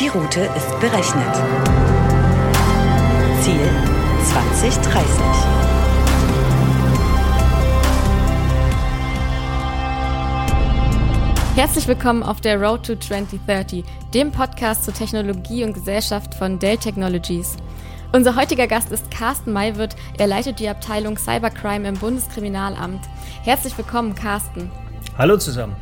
Die Route ist berechnet. Ziel 2030. Herzlich willkommen auf der Road to 2030, dem Podcast zur Technologie und Gesellschaft von Dell Technologies. Unser heutiger Gast ist Carsten Maywirt. Er leitet die Abteilung Cybercrime im Bundeskriminalamt. Herzlich willkommen, Carsten. Hallo zusammen.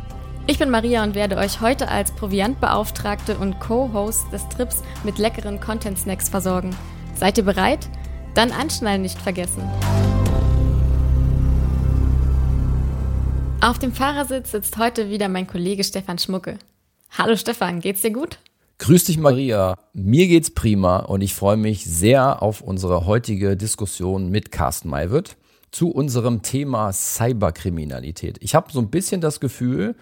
Ich bin Maria und werde euch heute als Proviantbeauftragte und Co-Host des Trips mit leckeren Content-Snacks versorgen. Seid ihr bereit? Dann anschnallen nicht vergessen. Auf dem Fahrersitz sitzt heute wieder mein Kollege Stefan Schmucke. Hallo Stefan, geht's dir gut? Grüß dich Maria, mir geht's prima und ich freue mich sehr auf unsere heutige Diskussion mit Carsten Maywirt zu unserem Thema Cyberkriminalität. Ich habe so ein bisschen das Gefühl,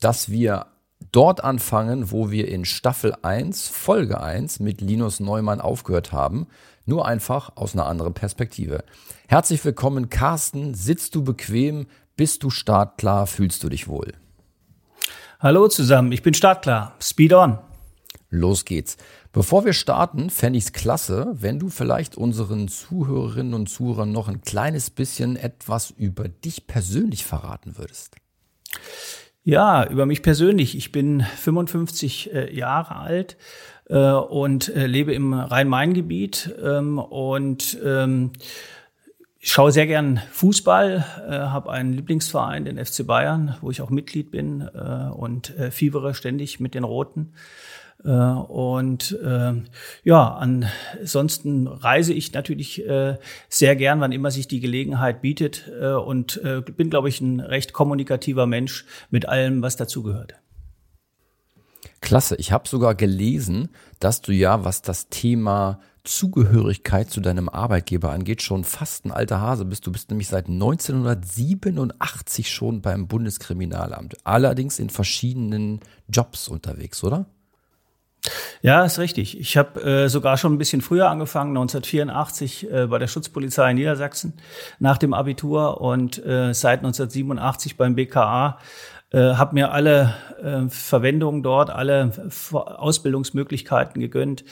dass wir dort anfangen, wo wir in Staffel 1, Folge 1 mit Linus Neumann aufgehört haben, nur einfach aus einer anderen Perspektive. Herzlich willkommen, Carsten. Sitzt du bequem? Bist du startklar? Fühlst du dich wohl? Hallo zusammen, ich bin startklar. Speed on. Los geht's. Bevor wir starten, fände ich es klasse, wenn du vielleicht unseren Zuhörerinnen und Zuhörern noch ein kleines bisschen etwas über dich persönlich verraten würdest. Ja, über mich persönlich. Ich bin 55 äh, Jahre alt äh, und äh, lebe im Rhein-Main-Gebiet ähm, und ähm, schaue sehr gern Fußball, äh, habe einen Lieblingsverein, den FC Bayern, wo ich auch Mitglied bin äh, und äh, fiebere ständig mit den Roten. Äh, und äh, ja, ansonsten reise ich natürlich äh, sehr gern, wann immer sich die Gelegenheit bietet äh, und äh, bin, glaube ich, ein recht kommunikativer Mensch mit allem, was dazugehört. Klasse. Ich habe sogar gelesen, dass du ja, was das Thema Zugehörigkeit zu deinem Arbeitgeber angeht, schon fast ein alter Hase bist. Du bist nämlich seit 1987 schon beim Bundeskriminalamt. Allerdings in verschiedenen Jobs unterwegs, oder? Ja, ist richtig. Ich habe äh, sogar schon ein bisschen früher angefangen, 1984 äh, bei der Schutzpolizei in Niedersachsen nach dem Abitur und äh, seit 1987 beim BKA äh, habe mir alle äh, Verwendungen dort, alle Ausbildungsmöglichkeiten gegönnt,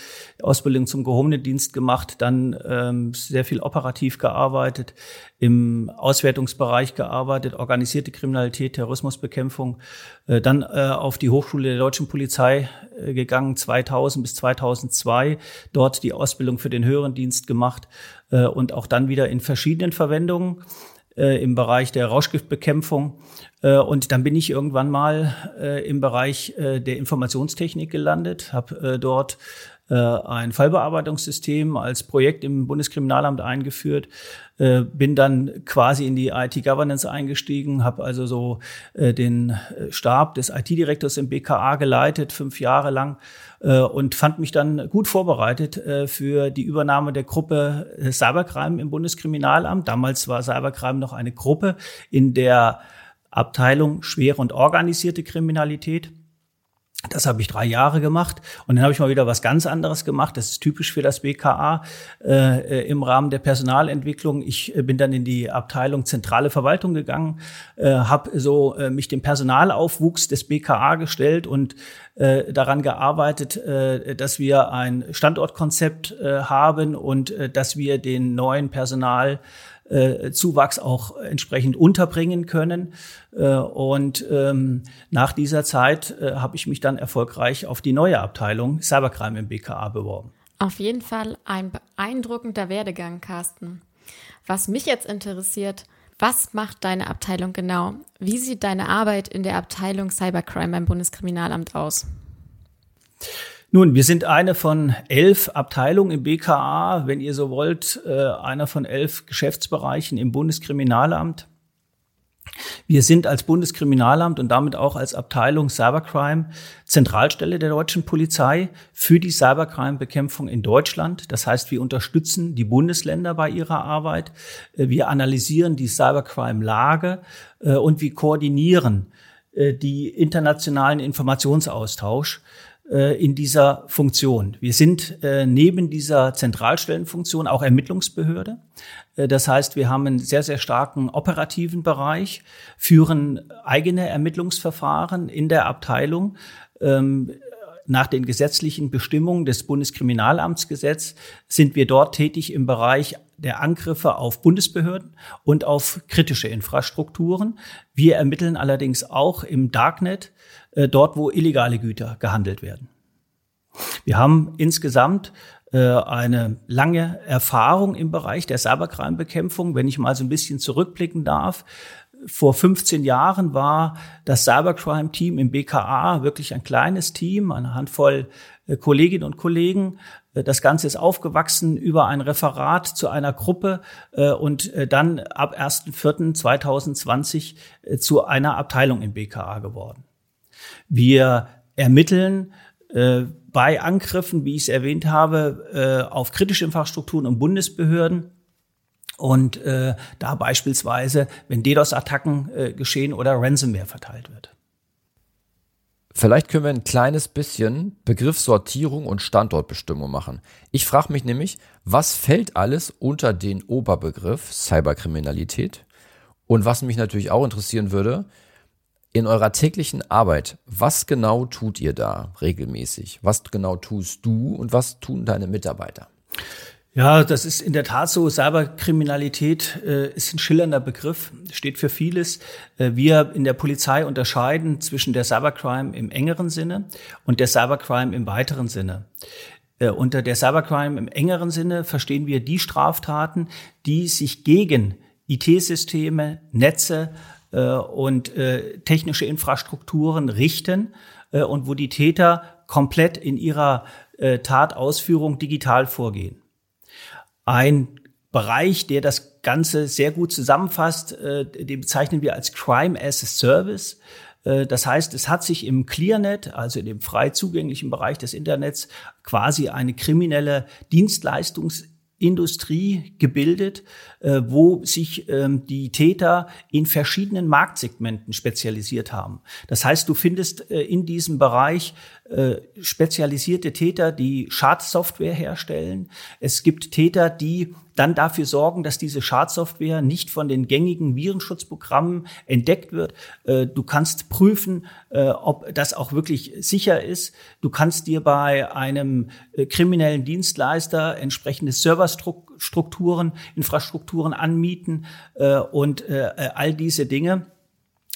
Ausbildung zum gehobenen Dienst gemacht, dann ähm, sehr viel operativ gearbeitet, im Auswertungsbereich gearbeitet, organisierte Kriminalität, Terrorismusbekämpfung, äh, dann äh, auf die Hochschule der deutschen Polizei äh, gegangen, 2000 bis 2002, dort die Ausbildung für den höheren Dienst gemacht äh, und auch dann wieder in verschiedenen Verwendungen äh, im Bereich der Rauschgiftbekämpfung. Äh, und dann bin ich irgendwann mal äh, im Bereich der Informationstechnik gelandet, habe dort ein Fallbearbeitungssystem als Projekt im Bundeskriminalamt eingeführt, äh, bin dann quasi in die IT-Governance eingestiegen, habe also so äh, den Stab des IT-Direktors im BKA geleitet, fünf Jahre lang und fand mich dann gut vorbereitet für die Übernahme der Gruppe Cybercrime im Bundeskriminalamt. Damals war Cybercrime noch eine Gruppe in der Abteilung schwere und organisierte Kriminalität. Das habe ich drei Jahre gemacht und dann habe ich mal wieder was ganz anderes gemacht. Das ist typisch für das BKA äh, im Rahmen der Personalentwicklung. Ich äh, bin dann in die Abteilung zentrale Verwaltung gegangen, äh, habe so äh, mich dem Personalaufwuchs des BKA gestellt und äh, daran gearbeitet, äh, dass wir ein Standortkonzept äh, haben und äh, dass wir den neuen Personal äh, Zuwachs auch entsprechend unterbringen können. Äh, und ähm, nach dieser Zeit äh, habe ich mich dann erfolgreich auf die neue Abteilung Cybercrime im BKA beworben. Auf jeden Fall ein beeindruckender Werdegang, Carsten. Was mich jetzt interessiert, was macht deine Abteilung genau? Wie sieht deine Arbeit in der Abteilung Cybercrime beim Bundeskriminalamt aus? Nun, wir sind eine von elf Abteilungen im BKA, wenn ihr so wollt, äh, einer von elf Geschäftsbereichen im Bundeskriminalamt. Wir sind als Bundeskriminalamt und damit auch als Abteilung Cybercrime Zentralstelle der deutschen Polizei für die Cybercrime-Bekämpfung in Deutschland. Das heißt, wir unterstützen die Bundesländer bei ihrer Arbeit. Äh, wir analysieren die Cybercrime-Lage äh, und wir koordinieren die internationalen Informationsaustausch äh, in dieser Funktion. Wir sind äh, neben dieser Zentralstellenfunktion auch Ermittlungsbehörde. Äh, das heißt, wir haben einen sehr, sehr starken operativen Bereich, führen eigene Ermittlungsverfahren in der Abteilung. Ähm, nach den gesetzlichen Bestimmungen des Bundeskriminalamtsgesetz sind wir dort tätig im Bereich der Angriffe auf Bundesbehörden und auf kritische Infrastrukturen. Wir ermitteln allerdings auch im Darknet, äh, dort wo illegale Güter gehandelt werden. Wir haben insgesamt äh, eine lange Erfahrung im Bereich der Cybercrime-Bekämpfung. Wenn ich mal so ein bisschen zurückblicken darf, vor 15 Jahren war das Cybercrime-Team im BKA wirklich ein kleines Team, eine Handvoll äh, Kolleginnen und Kollegen. Äh, das Ganze ist aufgewachsen über ein Referat zu einer Gruppe und dann ab 1.4.2020 zu einer Abteilung im BKA geworden. Wir ermitteln bei Angriffen, wie ich es erwähnt habe, auf kritische Infrastrukturen und Bundesbehörden und äh, da beispielsweise, wenn DDoS-Attacken äh, geschehen oder Ransomware verteilt wird. Vielleicht können wir ein kleines bisschen Begriffssortierung und Standortbestimmung machen. Ich frage mich nämlich, was fällt alles unter den Oberbegriff Cyberkriminalität? Und was mich natürlich auch interessieren würde, in eurer täglichen Arbeit, was genau tut ihr da regelmäßig? Was genau tust du und was tun deine Mitarbeiter? Ja, das ist in der Tat so. Cyberkriminalität äh, ist ein schillernder Begriff, steht für vieles. Äh, wir in der Polizei unterscheiden zwischen der Cybercrime im engeren Sinne und der Cybercrime im weiteren Sinne. Äh, unter der Cybercrime im engeren Sinne verstehen wir die Straftaten, die sich gegen IT-Systeme, Netze äh, und äh, technische Infrastrukturen richten äh, und wo die Täter komplett in ihrer Tatausführung digital vorgehen. Ein Bereich, der das Ganze sehr gut zusammenfasst, äh, den bezeichnen wir als Crime as a Service. Äh, das heißt, es hat sich im ClearNet, also in dem frei zugänglichen Bereich des Internets, quasi eine kriminelle Dienstleistungs Industrie gebildet, äh, wo sich ähm, die Täter in verschiedenen Marktsegmenten spezialisiert haben. Das heißt, du findest äh, in diesem Bereich äh, spezialisierte Täter, die Schadsoftware herstellen. Es gibt Täter, die dann dafür sorgen, dass diese Schadsoftware nicht von den gängigen Virenschutzprogrammen entdeckt wird. Äh, du kannst prüfen, äh, ob das auch wirklich sicher ist. Du kannst dir bei einem äh, kriminellen Dienstleister entsprechende Serverstrukturen, Infrastrukturen anmieten und all diese Dinge.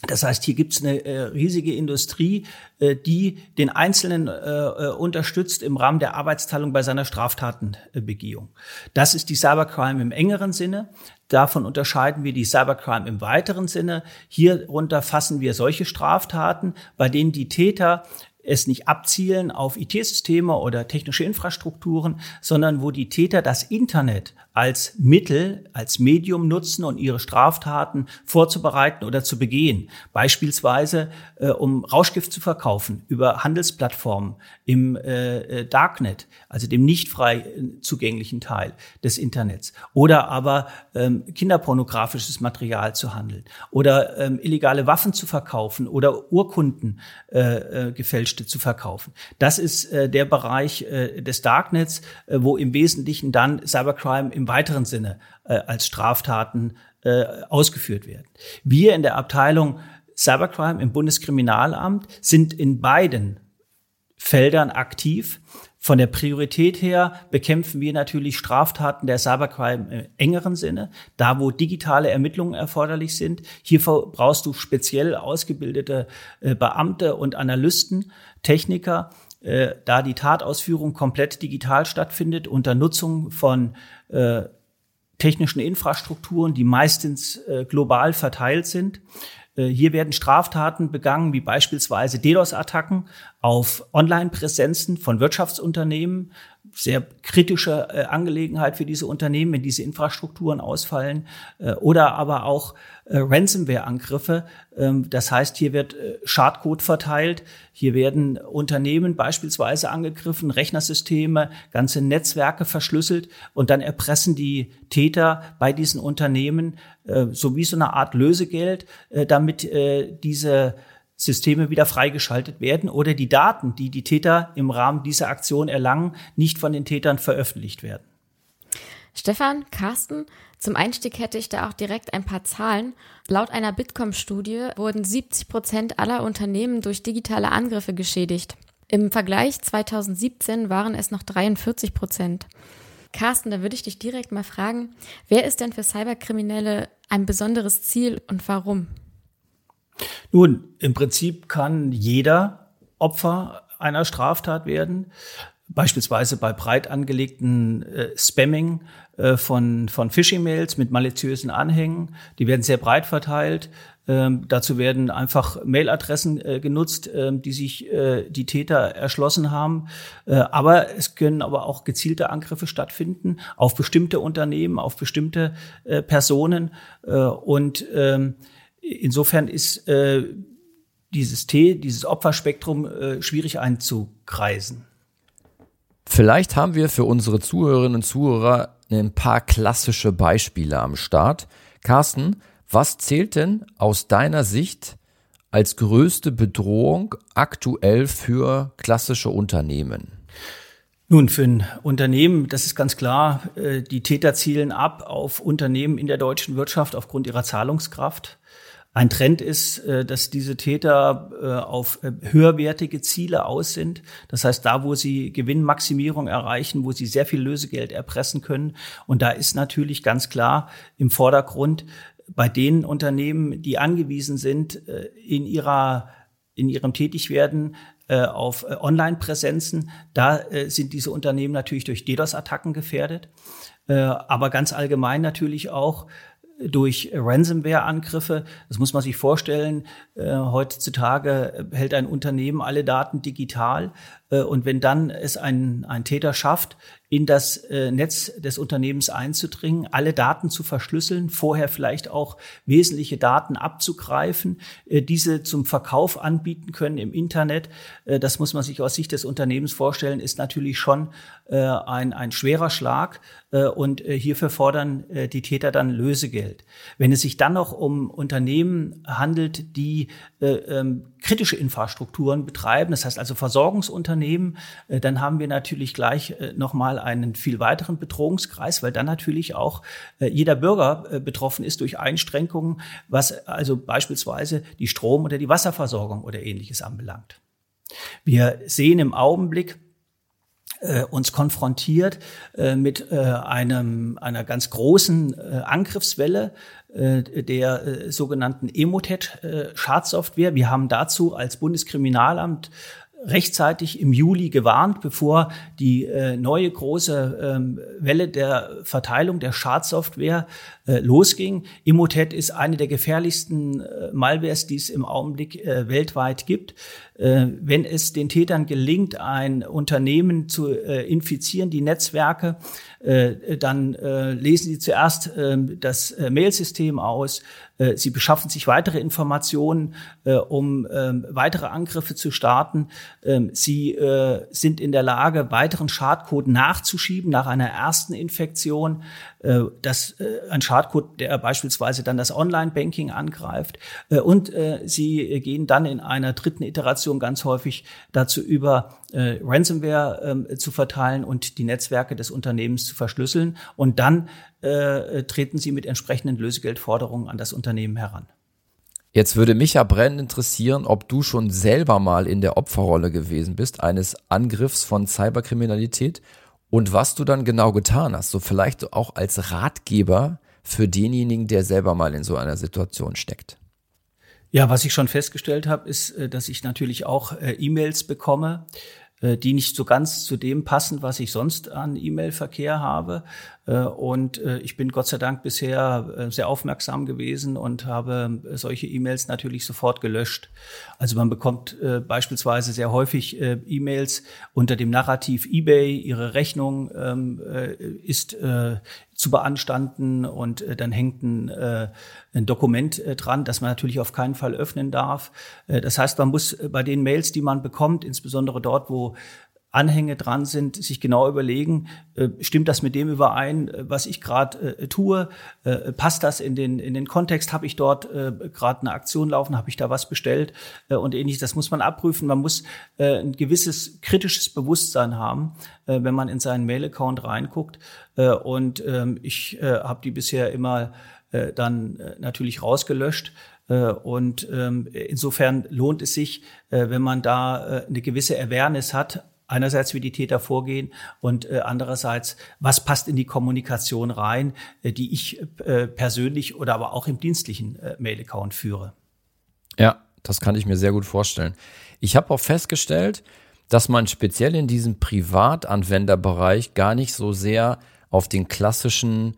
Das heißt, hier gibt es eine äh, riesige Industrie, äh, die den Einzelnen äh, äh, unterstützt im Rahmen der Arbeitsteilung bei seiner Straftatenbegehung. Das ist die Cybercrime im engeren Sinne. Davon unterscheiden wir die Cybercrime im weiteren Sinne. Hierunter fassen wir solche Straftaten, bei denen die Täter es nicht abzielen auf IT-Systeme oder technische Infrastrukturen, sondern wo die Täter das Internet als Mittel, als Medium nutzen und ihre Straftaten vorzubereiten oder zu begehen. Beispielsweise, äh, um Rauschgift zu verkaufen über Handelsplattformen im äh, äh Darknet, also dem nicht frei äh, zugänglichen Teil des Internets. Oder aber ähm, kinderpornografisches Material zu handeln. Oder ähm, illegale Waffen zu verkaufen oder Urkunden äh, äh, gefälschte zu verkaufen. Das ist äh, der Bereich äh, des Darknets, äh, wo im Wesentlichen dann Cybercrime im weiteren Sinne äh, als Straftaten äh, ausgeführt werden. Wir in der Abteilung Cybercrime im Bundeskriminalamt sind in beiden Feldern aktiv. Von der Priorität her bekämpfen wir natürlich Straftaten der Cybercrime im engeren Sinne, da wo digitale Ermittlungen erforderlich sind. Hierfür brauchst du speziell ausgebildete äh, Beamte und Analysten, Techniker, äh, da die Tatausführung komplett digital stattfindet unter Nutzung von äh, technischen Infrastrukturen, die meistens äh, global verteilt sind. Äh, hier werden Straftaten begangen, wie beispielsweise DDoS-Attacken auf Online-Präsenzen von Wirtschaftsunternehmen, sehr kritische äh, Angelegenheit für diese Unternehmen, wenn diese Infrastrukturen ausfallen, äh, oder aber auch äh, Ransomware-Angriffe. Ähm, das heißt, hier wird äh, Schadcode verteilt, hier werden Unternehmen beispielsweise angegriffen, Rechnersysteme, ganze Netzwerke verschlüsselt und dann erpressen die Täter bei diesen Unternehmen äh, so wie so eine Art Lösegeld, äh, damit diese Systeme wieder freigeschaltet werden oder die Daten, die die Täter im Rahmen dieser Aktion erlangen, nicht von den Tätern veröffentlicht werden. Stefan, Carsten, zum Einstieg hätte ich da auch direkt ein paar Zahlen. Laut einer Bitkom-Studie wurden 70 Prozent aller Unternehmen durch digitale Angriffe geschädigt. Im Vergleich 2017 waren es noch 43 Prozent. Carsten, da würde ich dich direkt mal fragen, wer ist denn für Cyberkriminelle ein besonderes Ziel und warum? Nun, im Prinzip kann jeder Opfer einer Straftat werden. Beispielsweise bei breit angelegten äh, Spamming äh, von, von Phishing-Mails mit maliziösen Anhängen. Die werden sehr breit verteilt. Ähm, dazu werden einfach Mailadressen äh, genutzt, äh, die sich äh, die Täter erschlossen haben. Äh, aber es können aber auch gezielte Angriffe stattfinden auf bestimmte Unternehmen, auf bestimmte äh, Personen. Äh, und ähm, insofern ist äh, dieses T, dieses Opferspektrum äh, schwierig einzukreisen. Vielleicht haben wir für unsere Zuhörerinnen und Zuhörer ein paar klassische Beispiele am Start. Carsten, was zählt denn aus deiner Sicht als größte Bedrohung aktuell für klassische Unternehmen? Nun, für ein Unternehmen, das ist ganz klar, äh, die Täter zielen ab auf Unternehmen in der deutschen Wirtschaft aufgrund ihrer Zahlungskraft. Ein Trend ist, äh, dass diese Täter äh, auf äh, höherwertige Ziele aus sind. Das heißt, da, wo sie Gewinnmaximierung erreichen, wo sie sehr viel Lösegeld erpressen können. Und da ist natürlich ganz klar im Vordergrund bei den Unternehmen, die angewiesen sind, in ihrer in ihrem Tätigwerden auf Online-Präsenzen, da sind diese Unternehmen natürlich durch DDoS-Attacken gefährdet, aber ganz allgemein natürlich auch durch Ransomware-Angriffe. Das muss man sich vorstellen. Äh, heutzutage hält ein Unternehmen alle Daten digital. Äh, und wenn dann es ein, ein Täter schafft, in das äh, Netz des Unternehmens einzudringen, alle Daten zu verschlüsseln, vorher vielleicht auch wesentliche Daten abzugreifen, äh, diese zum Verkauf anbieten können im Internet. Das muss man sich aus Sicht des Unternehmens vorstellen, ist natürlich schon ein, ein schwerer Schlag und hierfür fordern die Täter dann Lösegeld. Wenn es sich dann noch um Unternehmen handelt, die ähm, kritische Infrastrukturen betreiben, das heißt also Versorgungsunternehmen, dann haben wir natürlich gleich nochmal einen viel weiteren Bedrohungskreis, weil dann natürlich auch äh, jeder Bürger äh, betroffen ist durch Einschränkungen, was also beispielsweise die Strom- oder die Wasserversorgung oder ähnliches anbelangt. Wir sehen im Augenblick, äh, uns konfrontiert äh, mit äh, einem, einer ganz großen äh, Angriffswelle äh, der sogenannten Emotet-Schadsoftware. Wir haben dazu als Bundeskriminalamt rechtzeitig im Juli gewarnt, bevor die äh, neue große ähm, Welle der Verteilung der Schadsoftware äh, losging. Immotet ist eine der gefährlichsten äh, Malwares, die es im Augenblick äh, weltweit gibt. Äh, wenn es den Tätern gelingt, ein Unternehmen zu äh, infizieren, die Netzwerke, dann lesen sie zuerst ähm, das Mailsystem aus, sie beschaffen sich weitere Informationen, um äh, weitere Angriffe zu starten. Ähm, sie sind in der Lage, weiteren Schadcode nachzuschieben nach einer ersten Infektion. Das, äh, ein Schadcode, der beispielsweise dann das Online-Banking angreift. Äh, und äh, sie gehen dann in einer dritten Iteration ganz häufig dazu über, äh, Ransomware äh, zu verteilen und die Netzwerke des Unternehmens zu verschlüsseln. Und dann treten sie mit entsprechenden Lösegeldforderungen an das Unternehmen heran. Jetzt würde mich ja brennend interessieren, ob du schon selber mal in der Opferrolle gewesen bist eines Angriffs von Cyberkriminalität und was du dann genau getan hast. So vielleicht auch als Ratgeber für denjenigen, der selber mal in so einer Situation steckt. Ja, was ich schon festgestellt habe, ist, äh, dass ich natürlich auch äh, E-Mails bekomme, äh, die nicht so ganz zu dem passen, was ich sonst an E-Mail-Verkehr habe. Äh, und äh, ich bin Gott sei Dank bisher sehr aufmerksam gewesen und habe solche E-Mails natürlich sofort gelöscht. Also man bekommt beispielsweise sehr häufig E-Mails unter dem Narrativ eBay, Ihre Rechnung ähm, ist zu beanstanden und dann hängt ein, ein Dokument dran, das man natürlich auf keinen Fall öffnen darf. das heißt, man muss bei den Mails, die man bekommt, insbesondere dort, wo Anhänge dran sind, sich genau überlegen, äh, stimmt das mit dem überein, äh, was ich gerade äh, tue? Äh, passt das in den, in den Kontext? Habe ich dort äh, gerade eine Aktion laufen? Habe ich da was bestellt? Äh, und ähnliches. Das muss man abprüfen. Man muss äh, ein gewisses kritisches Bewusstsein haben, äh, wenn man in seinen Mail-Account reinguckt. Äh, und ähm, ich äh, habe die bisher immer äh, dann äh, natürlich rausgelöscht Und ähm, insofern lohnt es sich, wenn man da eine gewisse Awareness hat, einerseits wie die Täter vorgehen und äh, andererseits, was passt in die Kommunikation rein, äh, die ich äh, persönlich oder aber auch im dienstlichen äh, Mail-Account führe. Ja, das kann ich mir sehr gut vorstellen. Ich habe auch festgestellt, dass man speziell in diesem Privatanwenderbereich gar nicht so sehr auf den klassischen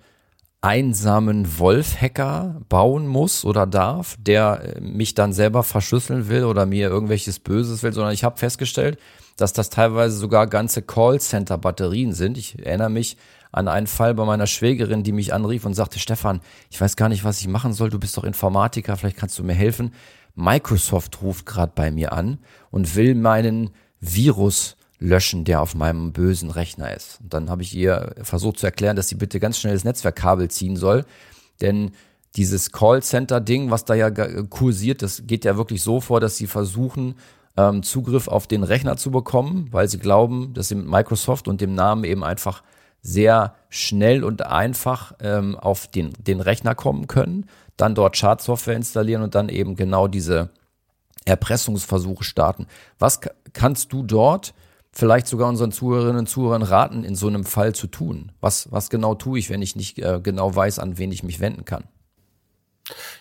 einsamen Wolf-Hacker bauen muss oder darf, der äh, mich dann selber verschlüsseln will oder mir irgendwelches Böses will, sondern ich habe festgestellt, dass das teilweise sogar ganze Callcenter-Batterien sind. Ich erinnere mich an einen Fall bei meiner Schwägerin, die mich anrief und sagte, Stefan, ich weiß gar nicht, was ich machen soll, du bist doch Informatiker, vielleicht kannst du mir helfen. Microsoft ruft gerade bei mir an und will meinen Virus löschen, der auf meinem bösen Rechner ist. Und dann habe ich ihr versucht zu erklären, dass sie bitte ganz schnell das Netzwerkkabel ziehen soll, denn dieses Callcenter-Ding, was da ja kursiert, das geht ja wirklich so vor, dass sie versuchen, ähm, Zugriff auf den Rechner zu bekommen, weil sie glauben, dass sie mit Microsoft und dem Namen eben einfach sehr schnell und einfach ähm, auf den, den Rechner kommen können, dann dort Schadsoftware installieren und dann eben genau diese Erpressungsversuche starten. Was kannst du dort vielleicht sogar unseren Zuhörerinnen und Zuhörern raten, in so einem Fall zu tun? Was, was genau tue ich, wenn ich nicht äh, genau weiß, an wen ich mich wenden kann?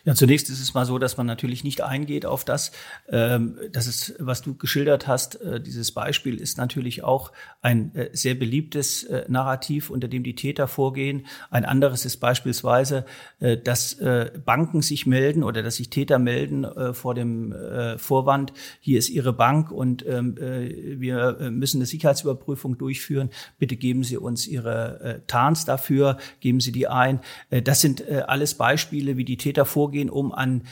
Ja, zunächst ist es mal so, dass man natürlich nicht eingeht auf das. Ähm, das ist, was du geschildert hast. Äh, dieses Beispiel ist natürlich auch ein äh, sehr beliebtes äh, Narrativ, unter dem die Täter vorgehen. Ein anderes ist beispielsweise, äh, dass äh, Banken sich melden oder dass sich Täter melden äh, vor dem Vorwand, hier ist Ihre Bank und ähm, wir müssen eine Sicherheitsüberprüfung durchführen. Bitte geben Sie uns Ihre Tarns dafür, geben Sie die ein. das sind alles Beispiele, wie die Täter vorgehen, um an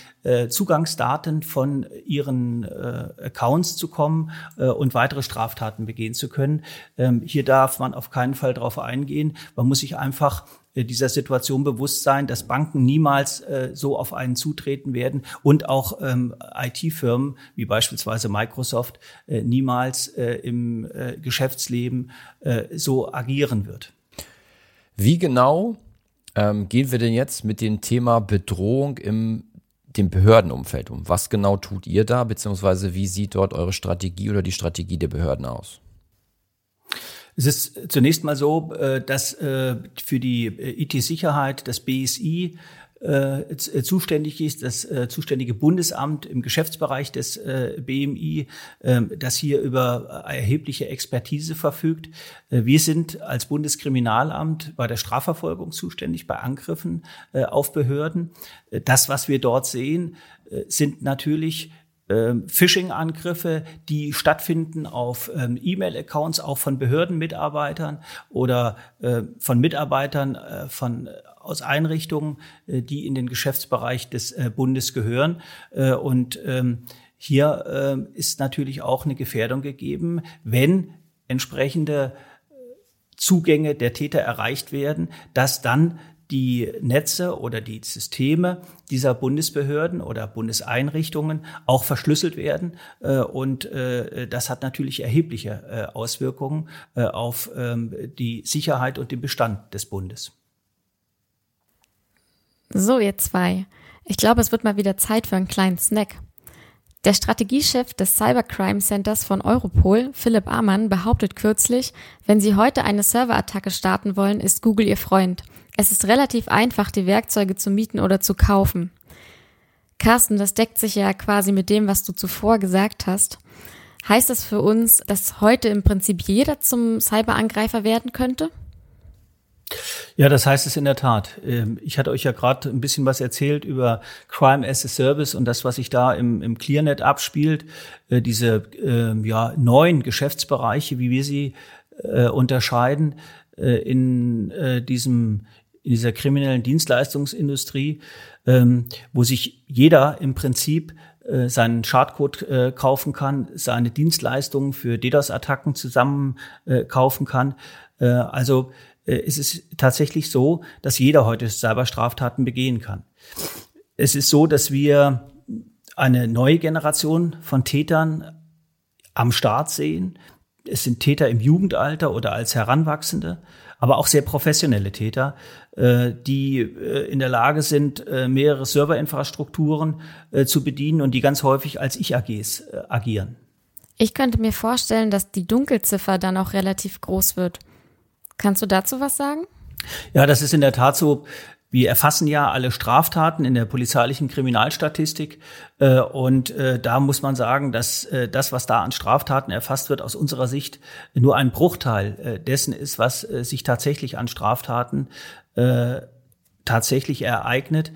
Zugangsdaten von ihren Accounts zu kommen und weitere Straftaten begehen zu können. Ähm, hier darf man auf keinen Fall darauf eingehen. Man muss sich einfach äh, dieser Situation bewusst sein, dass Banken niemals äh, so auf einen zutreten werden und auch ähm, IT-Firmen wie beispielsweise Microsoft äh, niemals äh, im äh, Geschäftsleben äh, so agieren wird. Wie genau ähm, gehen wir denn jetzt mit dem Thema Bedrohung im dem Behördenumfeld um? Was genau tut ihr da, beziehungsweise wie sieht dort eure Strategie oder die Strategie der Behörden aus? Es ist zunächst mal so, äh, dass äh, für die äh, IT-Sicherheit das BSI zuständig ist, das zuständige Bundesamt im Geschäftsbereich des BMI, ähm, das hier über erhebliche Expertise verfügt. Wir sind als Bundeskriminalamt bei der Strafverfolgung zuständig, bei Angriffen auf Behörden. Das, was wir dort sehen, sind natürlich ähm, Phishing-Angriffe, die stattfinden auf ähm, E-Mail-Accounts auch von Behördenmitarbeitern oder äh, von Mitarbeitern äh, von aus Einrichtungen, äh, die in den Geschäftsbereich des äh, Bundes gehören. Äh, und ähm, hier äh, ist natürlich auch eine Gefährdung gegeben, wenn entsprechende Zugänge der Täter erreicht werden, dass dann die Netze oder die Systeme dieser Bundesbehörden oder Bundeseinrichtungen auch verschlüsselt werden. Äh, und äh, das hat natürlich erhebliche äh, Auswirkungen auf ähm, die Sicherheit und den Bestand des Bundes. So, ihr zwei. Ich glaube, es wird mal wieder Zeit für einen kleinen Snack. Der Strategiechef des Cybercrime Centers von Europol, Philipp Amann, behauptet kürzlich, wenn Sie heute eine Serverattacke starten wollen, ist Google Ihr Freund. Es ist relativ einfach, die Werkzeuge zu mieten oder zu kaufen. Carsten, das deckt sich ja quasi mit dem, was du zuvor gesagt hast. Heißt das für uns, dass heute im Prinzip jeder zum Cyberangreifer werden könnte? Ja, das heißt es in der Tat. Ähm, ich hatte euch ja gerade ein bisschen was erzählt über Crime as a Service und das, was sich da im, im ClearNet abspielt, äh, diese äh, ja, neuen Geschäftsbereiche, wie wir sie äh, unterscheiden, äh, in diesem in dieser kriminellen Dienstleistungsindustrie, ähm, wo sich jeder im Prinzip äh, seinen Schadcode äh, kaufen kann, seine Dienstleistungen für DDoS-Attacken zusammen äh, kaufen kann. Äh, also äh, es ist tatsächlich so, dass jeder heute Cyberstraftaten begehen kann. Es ist so, dass wir eine neue Generation von Tätern am Start sehen, es sind Täter im Jugendalter oder als Heranwachsende, aber auch sehr professionelle Täter, äh, die äh, in der Lage sind, äh, mehrere Serverinfrastrukturen äh, zu bedienen und die ganz häufig als Ich-AGs äh, agieren. Ich könnte mir vorstellen, dass die Dunkelziffer dann auch relativ groß wird. Kannst du dazu was sagen? Ja, das ist in der Tat so. Wir erfassen ja alle Straftaten in der polizeilichen Kriminalstatistik. Äh, und äh, da muss man sagen, dass äh, das, was da an Straftaten erfasst wird, aus unserer Sicht nur ein Bruchteil dessen ist, was sich tatsächlich an Straftaten tatsächlich ereignet.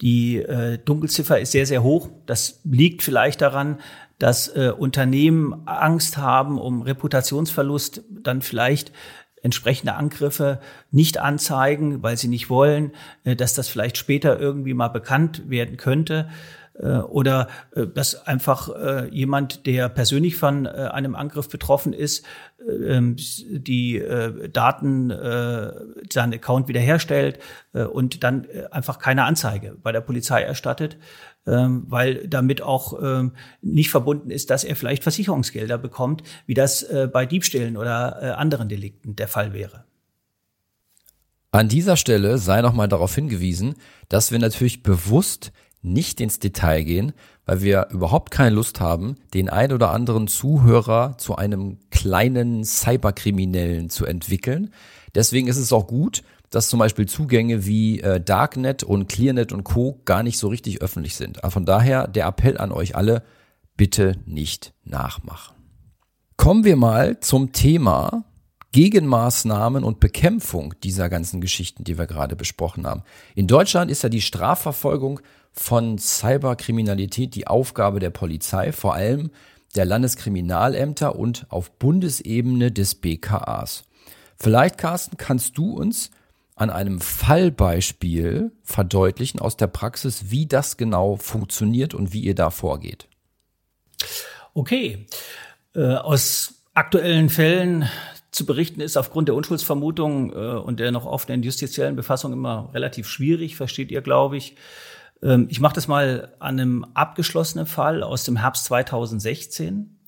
Die Dunkelziffer ist sehr, sehr hoch. Das liegt vielleicht daran, dass Unternehmen Angst haben um Reputationsverlust, dann vielleicht entsprechende Angriffe nicht anzeigen, weil sie nicht wollen, äh, dass das vielleicht später irgendwie mal bekannt werden könnte oder äh, dass einfach jemand, der persönlich von einem Angriff betroffen ist, ähm, die Daten, seinen Account wiederherstellt und dann einfach keine Anzeige bei der Polizei erstattet. Ähm, weil damit auch ähm, nicht verbunden ist, dass er vielleicht Versicherungsgelder bekommt, wie das äh, bei Diebstählen oder äh, anderen Delikten der Fall wäre. An dieser Stelle sei nochmal darauf hingewiesen, dass wir natürlich bewusst nicht ins Detail gehen, weil wir überhaupt keine Lust haben, den ein oder anderen Zuhörer zu einem kleinen Cyberkriminellen zu entwickeln. Deswegen ist es auch gut, dass zum Beispiel Zugänge wie äh, Darknet und Clearnet und Co. gar nicht so richtig öffentlich sind. Von daher der Appell an euch alle, bitte nicht nachmachen. Kommen wir mal zum Thema Gegenmaßnahmen und Bekämpfung dieser ganzen Geschichten, die wir gerade besprochen haben. In Deutschland ist ja die Strafverfolgung von Cyberkriminalität die Aufgabe der Polizei, vor allem der Landeskriminalämter und auf Bundesebene des BKAs. Vielleicht, Carsten, kannst du uns an einem Fallbeispiel verdeutlichen aus der Praxis, wie das genau funktioniert und wie ihr da vorgeht. Okay. Äh, aus aktuellen Fällen zu berichten ist aufgrund der Unschuldsvermutung äh, und der noch offenen justiziellen Befassung immer relativ schwierig, versteht ihr, glaube ich. Ähm, ich mache das mal an einem abgeschlossenen Fall aus dem Herbst 2016.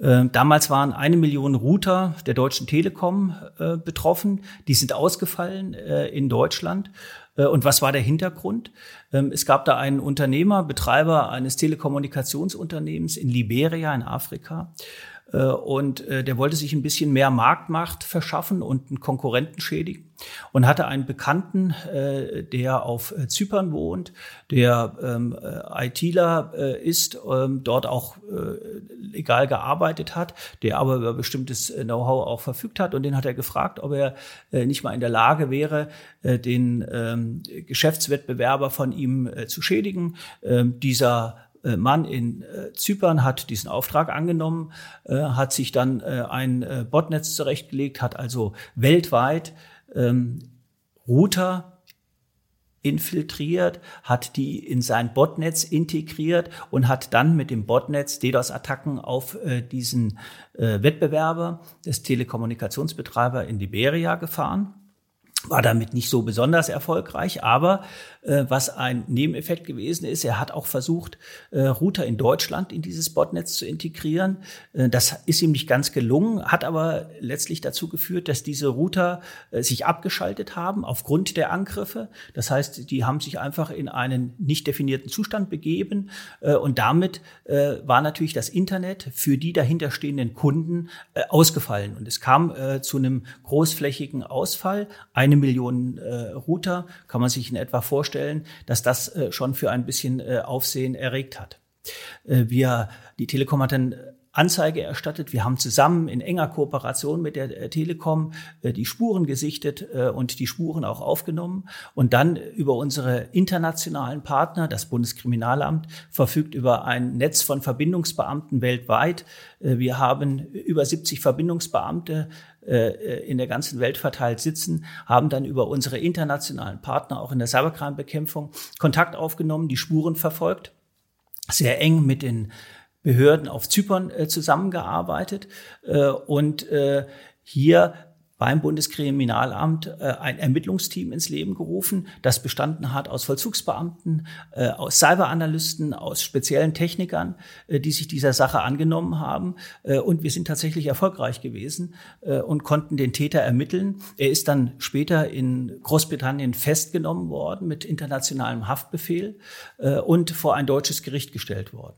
Ähm, damals waren eine Million Router der Deutschen Telekom äh, betroffen. Die sind ausgefallen äh, in Deutschland. Äh, und was war der Hintergrund? Ähm, es gab da einen Unternehmer, Betreiber eines Telekommunikationsunternehmens in Liberia in Afrika. Äh, und äh, der wollte sich ein bisschen mehr Marktmacht verschaffen und einen Konkurrenten schädigen und hatte einen Bekannten, äh, der auf Zypern wohnt, der ähm, ITler ist, ähm, dort auch legal gearbeitet hat, der aber über bestimmtes Know-how auch verfügt hat und den hat er gefragt, ob er nicht mal in der Lage wäre, den ähm, Geschäftswettbewerber von ihm zu schädigen. Dieser Mann in äh, Zypern hat diesen Auftrag angenommen, äh, hat sich dann ein Botnetz zurechtgelegt, hat also weltweit ähm, Router infiltriert, hat die in sein Botnetz integriert und hat dann mit dem Botnetz DDoS-Attacken auf diesen Wettbewerber des Telekommunikationsbetreiber in Liberia gefahren. War damit nicht so besonders erfolgreich, aber äh, was ein Nebeneffekt gewesen ist, er hat auch versucht, äh, Router in Deutschland in dieses Botnetz zu integrieren. Äh, das ist ihm nicht ganz gelungen, hat aber letztlich dazu geführt, dass diese Router äh, sich abgeschaltet haben aufgrund der Angriffe. Das heißt, die haben sich einfach in einen nicht definierten Zustand begeben äh, und damit äh, war natürlich das Internet für die dahinterstehenden Kunden äh, ausgefallen und es kam äh, zu einem großflächigen Ausfall. Ein eine Million äh, Router, kann man sich in etwa vorstellen, dass das äh, schon für ein bisschen äh, Aufsehen erregt hat. Äh, wir, die Telekom hat dann Anzeige erstattet. Wir haben zusammen in enger Kooperation mit der Telekom die Spuren gesichtet und die Spuren auch aufgenommen und dann über unsere internationalen Partner, das Bundeskriminalamt, verfügt über ein Netz von Verbindungsbeamten weltweit. Wir haben über 70 Verbindungsbeamte in der ganzen Welt verteilt sitzen, haben dann über unsere internationalen Partner auch in der Cybercrime-Bekämpfung Kontakt aufgenommen, die Spuren verfolgt, sehr eng mit den Behörden auf Zypern äh, zusammengearbeitet äh, und äh, hier beim Bundeskriminalamt äh, ein Ermittlungsteam ins Leben gerufen, das bestanden hat aus Vollzugsbeamten, äh, aus Cyberanalysten, aus speziellen Technikern, äh, die sich dieser Sache angenommen haben. Äh, und wir sind tatsächlich erfolgreich gewesen äh, und konnten den Täter ermitteln. Er ist dann später in Großbritannien festgenommen worden mit internationalem Haftbefehl äh, und vor ein deutsches Gericht gestellt worden.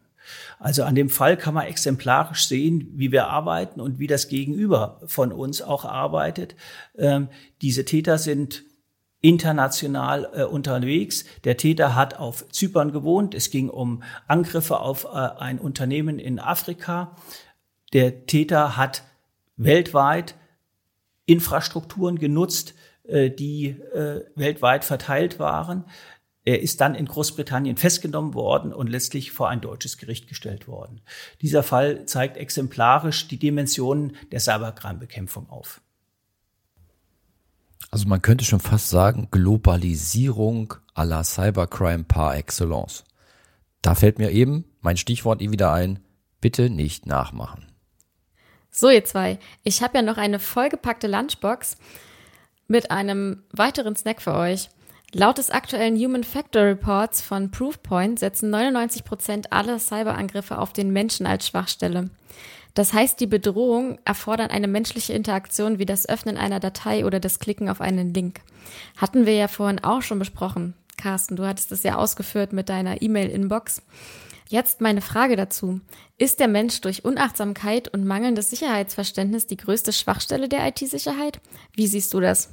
Also an dem Fall kann man exemplarisch sehen, wie wir arbeiten und wie das Gegenüber von uns auch arbeitet. Ähm, diese Täter sind international äh, unterwegs. Der Täter hat auf Zypern gewohnt. Es ging um Angriffe auf äh, ein Unternehmen in Afrika. Der Täter hat weltweit Infrastrukturen genutzt, äh, die äh, weltweit verteilt waren. Er ist dann in Großbritannien festgenommen worden und letztlich vor ein deutsches Gericht gestellt worden. Dieser Fall zeigt exemplarisch die Dimensionen der Cybercrime-Bekämpfung auf. Also man könnte schon fast sagen, Globalisierung à la Cybercrime par excellence. Da fällt mir eben mein Stichwort wieder ein, bitte nicht nachmachen. So, ihr zwei, ich habe ja noch eine vollgepackte Lunchbox mit einem weiteren Snack für euch. Laut des aktuellen Human Factor Reports von Proofpoint setzen 99 Prozent aller Cyberangriffe auf den Menschen als Schwachstelle. Das heißt, die Bedrohung erfordern eine menschliche Interaktion wie das Öffnen einer Datei oder das Klicken auf einen Link. Hatten wir ja vorhin auch schon besprochen. Carsten, du hattest es ja ausgeführt mit deiner E-Mail-Inbox. Jetzt meine Frage dazu. Ist der Mensch durch Unachtsamkeit und mangelndes Sicherheitsverständnis die größte Schwachstelle der IT-Sicherheit? Wie siehst du das?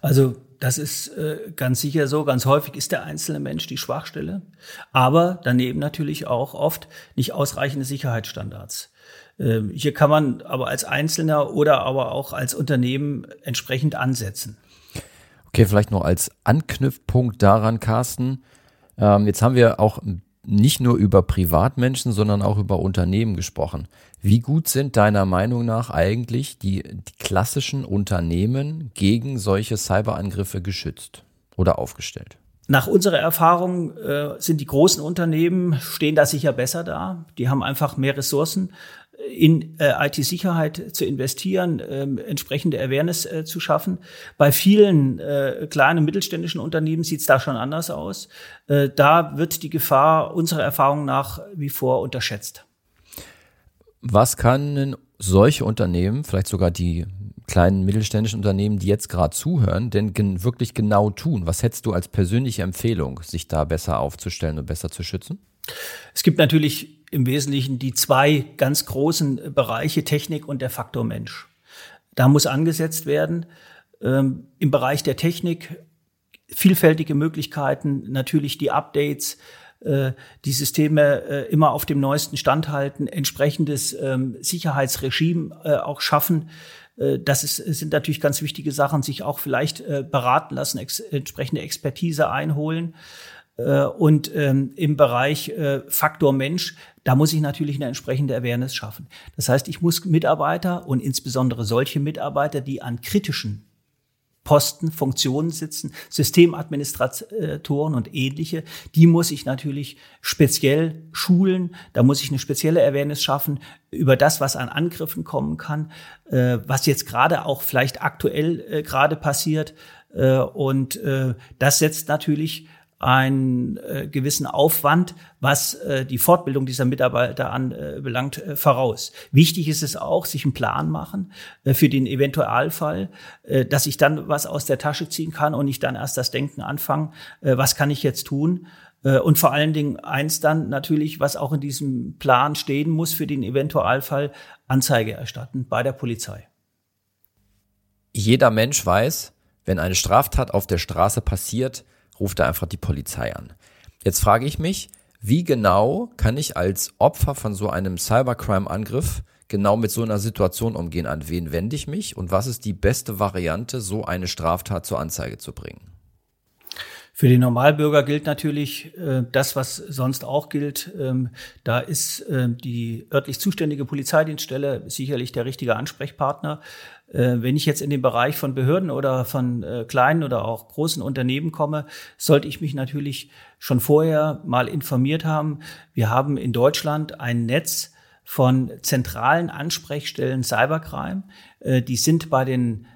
Also das ist äh, ganz sicher so. Ganz häufig ist der einzelne Mensch die Schwachstelle, aber daneben natürlich auch oft nicht ausreichende Sicherheitsstandards. Ähm, hier kann man aber als Einzelner oder aber auch als Unternehmen entsprechend ansetzen. Okay, vielleicht noch als Anknüpfpunkt daran, Carsten. Ähm, jetzt haben wir auch nicht nur über Privatmenschen, sondern auch über Unternehmen gesprochen. Wie gut sind deiner Meinung nach eigentlich die, die klassischen Unternehmen gegen solche Cyberangriffe geschützt oder aufgestellt? Nach unserer Erfahrung äh, sind die großen Unternehmen, stehen da sicher besser da. Die haben einfach mehr Ressourcen in äh, IT-Sicherheit zu investieren, äh, entsprechende Awareness äh, zu schaffen. Bei vielen äh, kleinen und mittelständischen Unternehmen sieht es da schon anders aus. Äh, da wird die Gefahr unserer Erfahrung nach wie vor unterschätzt. Was kann solche Unternehmen, vielleicht sogar die kleinen mittelständischen Unternehmen, die jetzt gerade zuhören, denn gen wirklich genau tun? Was hättest du als persönliche Empfehlung, sich da besser aufzustellen und besser zu schützen? Es gibt natürlich im Wesentlichen die zwei ganz großen Bereiche Technik und der Faktor Mensch. Da muss angesetzt werden. Ähm, Im Bereich der Technik vielfältige Möglichkeiten, natürlich die Updates, äh, die Systeme äh, immer auf dem neuesten Stand halten, entsprechendes ähm, Sicherheitsregime äh, auch schaffen. Äh, das ist, sind natürlich ganz wichtige Sachen, sich auch vielleicht äh, beraten lassen, ex entsprechende Expertise einholen. Äh, und ähm, im Bereich äh, Faktor Mensch, da muss ich natürlich eine entsprechende Awareness schaffen. Das heißt, ich muss Mitarbeiter und insbesondere solche Mitarbeiter, die an kritischen Posten, Funktionen sitzen, Systemadministratoren und ähnliche, die muss ich natürlich speziell schulen. Da muss ich eine spezielle Awareness schaffen über das, was an Angriffen kommen kann, äh, was jetzt gerade auch vielleicht aktuell gerade passiert. Und das setzt natürlich einen äh, gewissen Aufwand, was äh, die Fortbildung dieser Mitarbeiter anbelangt, äh, voraus. Wichtig ist es auch, sich einen Plan machen äh, für den Eventualfall, äh, dass ich dann was aus der Tasche ziehen kann und nicht dann erst das Denken anfangen, äh, was kann ich jetzt tun? Äh, und vor allen Dingen eins dann natürlich, was auch in diesem Plan stehen muss für den Eventualfall, Anzeige erstatten bei der Polizei. Jeder Mensch weiß, wenn eine Straftat auf der Straße passiert, ruft er einfach die Polizei an. Jetzt frage ich mich, wie genau kann ich als Opfer von so einem Cybercrime-Angriff genau mit so einer Situation umgehen? An wen wende ich mich? Und was ist die beste Variante, so eine Straftat zur Anzeige zu bringen? Für den Normalbürger gilt natürlich äh, das, was sonst auch gilt. Ähm, da ist äh, die örtlich zuständige Polizeidienststelle sicherlich der richtige Ansprechpartner. Äh, wenn ich jetzt in den Bereich von Behörden oder von äh, kleinen oder auch großen Unternehmen komme, sollte ich mich natürlich schon vorher mal informiert haben. Wir haben in Deutschland ein Netz von zentralen Ansprechstellen Cybercrime. Äh, die sind bei den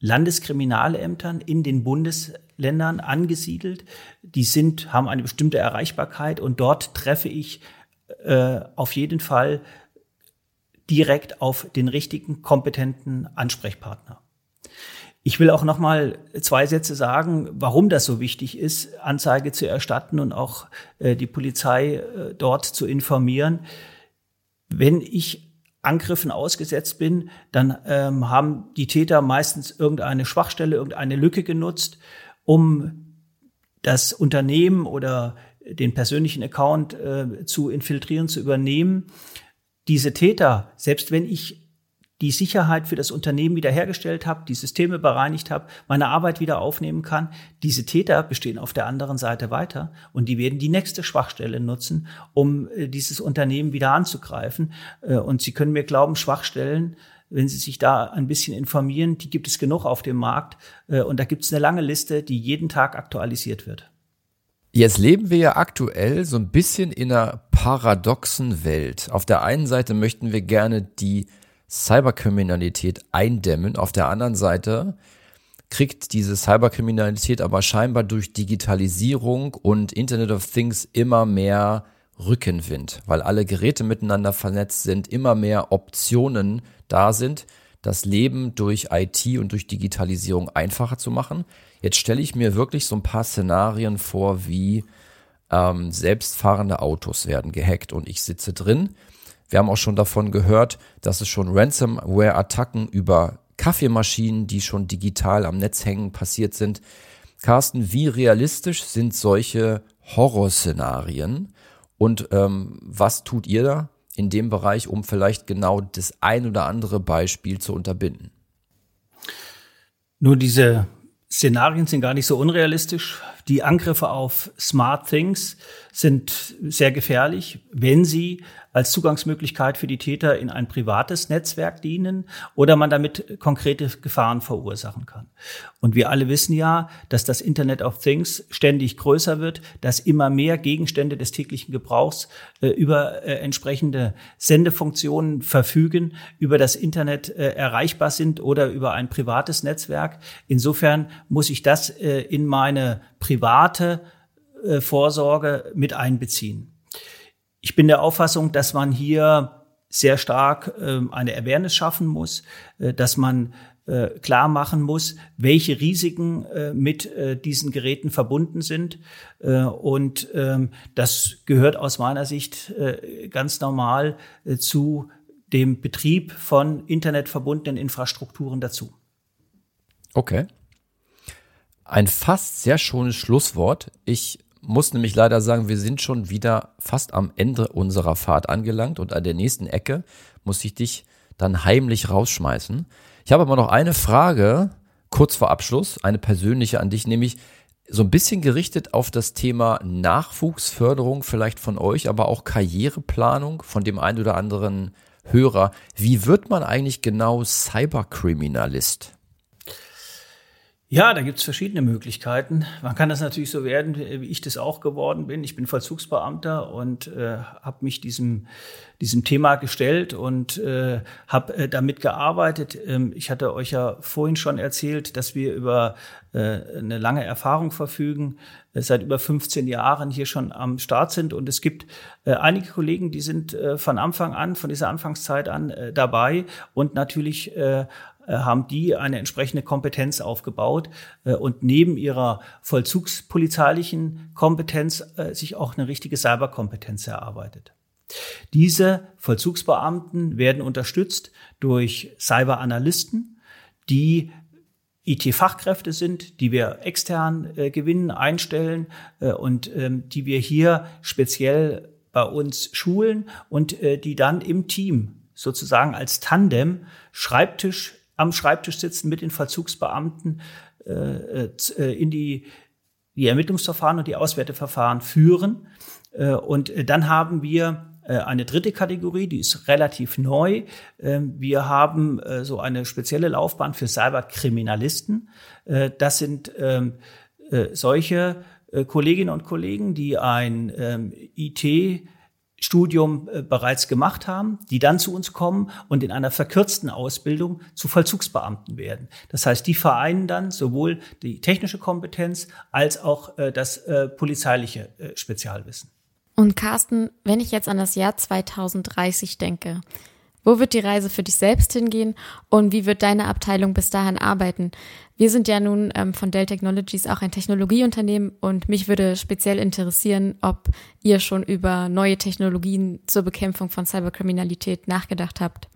Landeskriminalämtern in den Bundesländern angesiedelt. Die sind, haben eine bestimmte Erreichbarkeit und dort treffe ich auf jeden Fall direkt auf den richtigen, kompetenten Ansprechpartner. Ich will auch noch mal zwei Sätze sagen, warum das so wichtig ist, Anzeige zu erstatten und auch äh, die Polizei äh, dort zu informieren. Wenn ich Angriffen ausgesetzt bin, dann ähm, haben die Täter meistens irgendeine Schwachstelle, irgendeine Lücke genutzt, um das Unternehmen oder den persönlichen Account äh, zu infiltrieren, zu übernehmen. Diese Täter, selbst wenn ich die Sicherheit für das Unternehmen wiederhergestellt habe, die Systeme bereinigt habe, meine Arbeit wieder aufnehmen kann. Diese Täter bestehen auf der anderen Seite weiter und die werden die nächste Schwachstelle nutzen, um äh, dieses Unternehmen wieder anzugreifen. Äh, und Sie können mir glauben, Schwachstellen, wenn Sie sich da ein bisschen informieren, die gibt es genug auf dem Markt. Äh, und da gibt es eine lange Liste, die jeden Tag aktualisiert wird. Jetzt leben wir ja aktuell so ein bisschen in einer paradoxen Welt. Auf der einen Seite möchten wir gerne die Cyberkriminalität eindämmen. Auf der anderen Seite kriegt diese Cyberkriminalität aber scheinbar durch Digitalisierung und Internet of Things immer mehr Rückenwind, weil alle Geräte miteinander vernetzt sind, immer mehr Optionen da sind, das Leben durch IT und durch Digitalisierung einfacher zu machen. Jetzt stelle ich mir wirklich so ein paar Szenarien vor, wie ähm, selbstfahrende Autos werden gehackt und ich sitze drin wir haben auch schon davon gehört, dass es schon Ransomware-Attacken über Kaffeemaschinen, die schon digital am Netz hängen, passiert sind. Carsten, wie realistisch sind solche Horrorszenarien? Und ähm, was tut ihr da in dem Bereich, um vielleicht genau das ein oder andere Beispiel zu unterbinden? Nur diese Szenarien sind gar nicht so unrealistisch. Die Angriffe auf Smart Things sind sehr gefährlich, wenn sie als Zugangsmöglichkeit für die Täter in ein privates Netzwerk dienen oder man damit konkrete Gefahren verursachen kann. Und wir alle wissen ja, dass das Internet of Things ständig größer wird, dass immer mehr Gegenstände des täglichen Gebrauchs äh, über äh, entsprechende Sendefunktionen verfügen, über das Internet äh, erreichbar sind oder über ein privates Netzwerk. Insofern muss ich das äh, in meine private äh, Vorsorge mit einbeziehen. Ich bin der Auffassung, dass man hier sehr stark äh, eine Awareness schaffen muss, äh, dass man äh, klar machen muss, welche Risiken äh, mit diesen Geräten verbunden sind. Und ähm, das gehört aus meiner Sicht ganz normal zu dem Betrieb von internetverbundenen Infrastrukturen dazu. Okay. Ein fast sehr schönes Schlusswort. Ich muss nämlich leider sagen, wir sind schon wieder fast am Ende unserer Fahrt angelangt und an der nächsten Ecke muss ich dich dann heimlich rausschmeißen. Ich habe aber noch eine Frage kurz vor Abschluss, eine persönliche an dich, nämlich so ein bisschen gerichtet auf das Thema Nachwuchsförderung vielleicht von euch, aber auch Karriereplanung von dem einen oder anderen Hörer. Wie wird man eigentlich genau Cyberkriminalist? Ja, da gibt's verschiedene Möglichkeiten. Man kann das natürlich so werden, wie ich das auch geworden bin. Ich bin Vollzugsbeamter und äh, habe mich diesem, diesem Thema gestellt und äh, habe äh, damit gearbeitet. Ähm, ich hatte euch ja vorhin schon erzählt, dass wir über äh, eine lange Erfahrung verfügen, äh, seit über 15 Jahren hier schon am Start sind. Und es gibt äh, einige Kollegen, die sind äh, von Anfang an, von dieser Anfangszeit an äh, dabei und natürlich äh, haben die eine entsprechende Kompetenz aufgebaut äh, und neben ihrer vollzugspolizeilichen Kompetenz äh, sich auch eine richtige Cyberkompetenz erarbeitet. Diese Vollzugsbeamten werden unterstützt durch Cyberanalysten, die IT-Fachkräfte sind, die wir extern äh, gewinnen, einstellen äh, und ähm, die wir hier speziell bei uns schulen und äh, die dann im Team sozusagen als Tandem Schreibtisch am Schreibtisch sitzen mit den Vollzugsbeamten äh, äh, in die, die Ermittlungsverfahren und die Auswerteverfahren führen. Äh, und äh, dann haben wir äh, eine dritte Kategorie, die ist relativ neu. Ähm, wir haben äh, so eine spezielle Laufbahn für Cyberkriminalisten. Das sind ähm, solche Kolleginnen und Kollegen, die ein ähm, IT Studium äh, bereits gemacht haben, die dann zu uns kommen und in einer verkürzten Ausbildung zu Vollzugsbeamten werden. Das heißt, die vereinen dann sowohl die technische Kompetenz als auch äh, das äh, polizeiliche Spezialwissen. Und Carsten, wenn ich jetzt an das Jahr 2030 denke, wo wird die Reise für dich selbst hingehen und wie wird deine Abteilung bis dahin arbeiten? Wir sind ja nun ähm, von Dell Technologies auch ein Technologieunternehmen und mich würde speziell interessieren, ob ihr schon über neue Technologien zur Bekämpfung von Cyberkriminalität nachgedacht habt.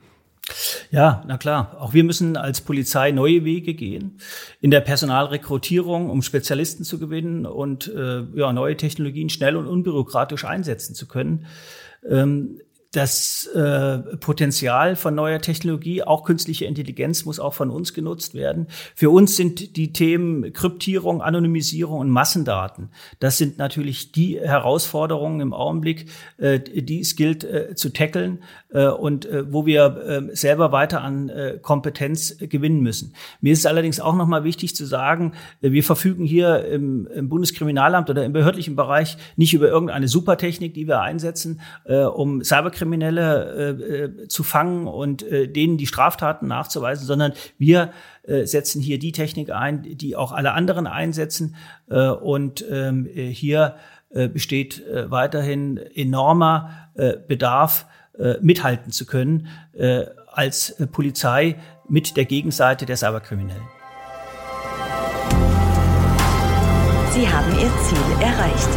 Ja, na klar. Auch wir müssen als Polizei neue Wege gehen in der Personalrekrutierung, um Spezialisten zu gewinnen und äh, ja, neue Technologien schnell und unbürokratisch einsetzen zu können. Ähm, das äh, Potenzial von neuer Technologie, auch künstliche Intelligenz, muss auch von uns genutzt werden. Für uns sind die Themen Kryptierung, Anonymisierung und Massendaten. Das sind natürlich die Herausforderungen im Augenblick, äh, die es gilt äh, zu tackeln und äh, wo wir äh, selber weiter an äh, Kompetenz gewinnen müssen. Mir ist allerdings auch nochmal wichtig zu sagen, äh, wir verfügen hier im, im Bundeskriminalamt oder im behördlichen Bereich nicht über irgendeine Supertechnik, die wir einsetzen, äh, um Cyber Kriminelle äh, äh, zu fangen und äh, denen die Straftaten nachzuweisen, sondern wir äh, setzen hier die Technik ein, die auch alle anderen einsetzen. Äh, und ähm, hier äh, besteht äh, weiterhin enormer äh, Bedarf, äh, mithalten zu können äh, als äh, Polizei mit der Gegenseite der Cyberkriminellen. Sie haben Ihr Ziel erreicht.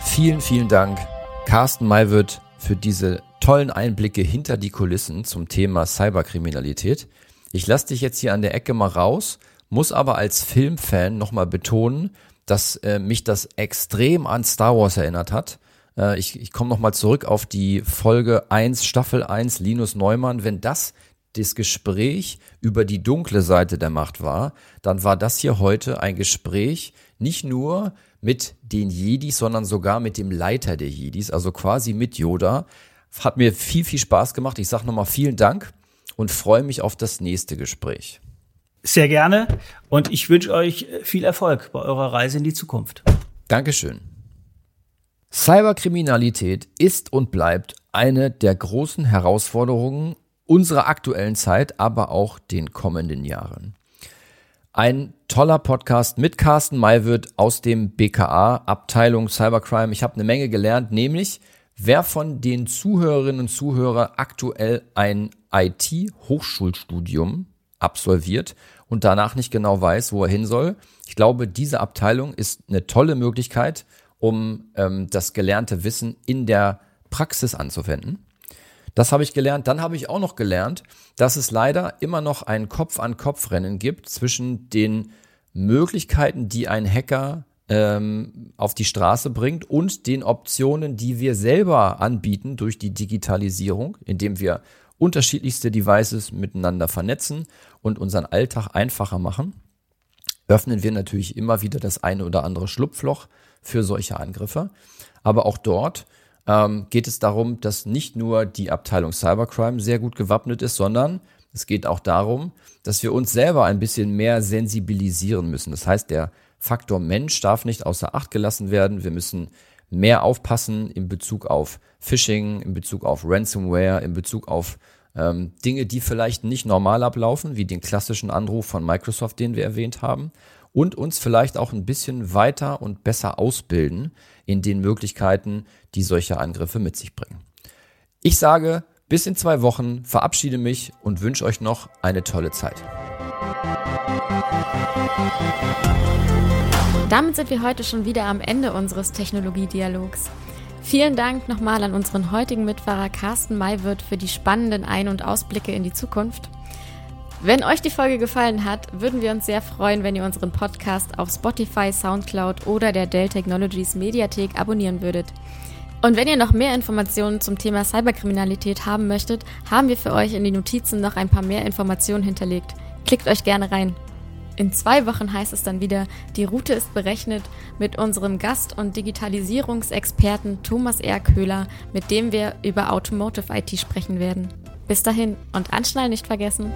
Vielen, vielen Dank, Carsten Maywirt, für diese tollen Einblicke hinter die Kulissen zum Thema Cyberkriminalität. Ich lasse dich jetzt hier an der Ecke mal raus, muss aber als Filmfan nochmal betonen, dass äh, mich das extrem an Star Wars erinnert hat. Äh, ich ich komme nochmal zurück auf die Folge 1, Staffel 1, Linus Neumann. Wenn das das Gespräch über die dunkle Seite der Macht war, dann war das hier heute ein Gespräch nicht nur mit den Jedis, sondern sogar mit dem Leiter der Jedis, also quasi mit Yoda. Hat mir viel, viel Spaß gemacht. Ich sage nochmal vielen Dank und freue mich auf das nächste Gespräch. Sehr gerne und ich wünsche euch viel Erfolg bei eurer Reise in die Zukunft. Dankeschön. Cyberkriminalität ist und bleibt eine der großen Herausforderungen unserer aktuellen Zeit, aber auch den kommenden Jahren. Ein toller Podcast mit Carsten Maywirt aus dem BKA, Abteilung Cybercrime. Ich habe eine Menge gelernt, nämlich wer von den Zuhörerinnen und Zuhörern aktuell ein IT-Hochschulstudium absolviert und danach nicht genau weiß, wo er hin soll. Ich glaube, diese Abteilung ist eine tolle Möglichkeit, um ähm, das gelernte Wissen in der Praxis anzuwenden. Das habe ich gelernt. Dann habe ich auch noch gelernt, dass es leider immer noch ein Kopf-an-Kopf-Rennen gibt zwischen den Möglichkeiten, die ein Hacker ähm, auf die Straße bringt und den Optionen, die wir selber anbieten durch die Digitalisierung, indem wir unterschiedlichste Devices miteinander vernetzen und unseren Alltag einfacher machen, öffnen wir natürlich immer wieder das eine oder andere Schlupfloch für solche Angriffe. Aber auch dort ähm, geht es darum, dass nicht nur die Abteilung Cybercrime sehr gut gewappnet ist, sondern es geht auch darum, dass wir uns selber ein bisschen mehr sensibilisieren müssen. Das heißt, der Faktor Mensch darf nicht außer Acht gelassen werden. Wir müssen mehr aufpassen in Bezug auf Phishing, in Bezug auf Ransomware, in Bezug auf ähm, Dinge, die vielleicht nicht normal ablaufen, wie den klassischen Anruf von Microsoft, den wir erwähnt haben, und uns vielleicht auch ein bisschen weiter und besser ausbilden in den Möglichkeiten, die solche Angriffe mit sich bringen. Ich sage bis in zwei Wochen, verabschiede mich und wünsche euch noch eine tolle Zeit. Damit sind wir heute schon wieder am Ende unseres Technologiedialogs. Vielen Dank nochmal an unseren heutigen Mitfahrer Carsten Maywirt für die spannenden Ein- und Ausblicke in die Zukunft. Wenn euch die Folge gefallen hat, würden wir uns sehr freuen, wenn ihr unseren Podcast auf Spotify, Soundcloud oder der Dell Technologies Mediathek abonnieren würdet. Und wenn ihr noch mehr Informationen zum Thema Cyberkriminalität haben möchtet, haben wir für euch in die Notizen noch ein paar mehr Informationen hinterlegt. Klickt euch gerne rein. In zwei Wochen heißt es dann wieder, die Route ist berechnet mit unserem Gast und Digitalisierungsexperten Thomas R. Köhler, mit dem wir über Automotive IT sprechen werden. Bis dahin und anschnallen nicht vergessen.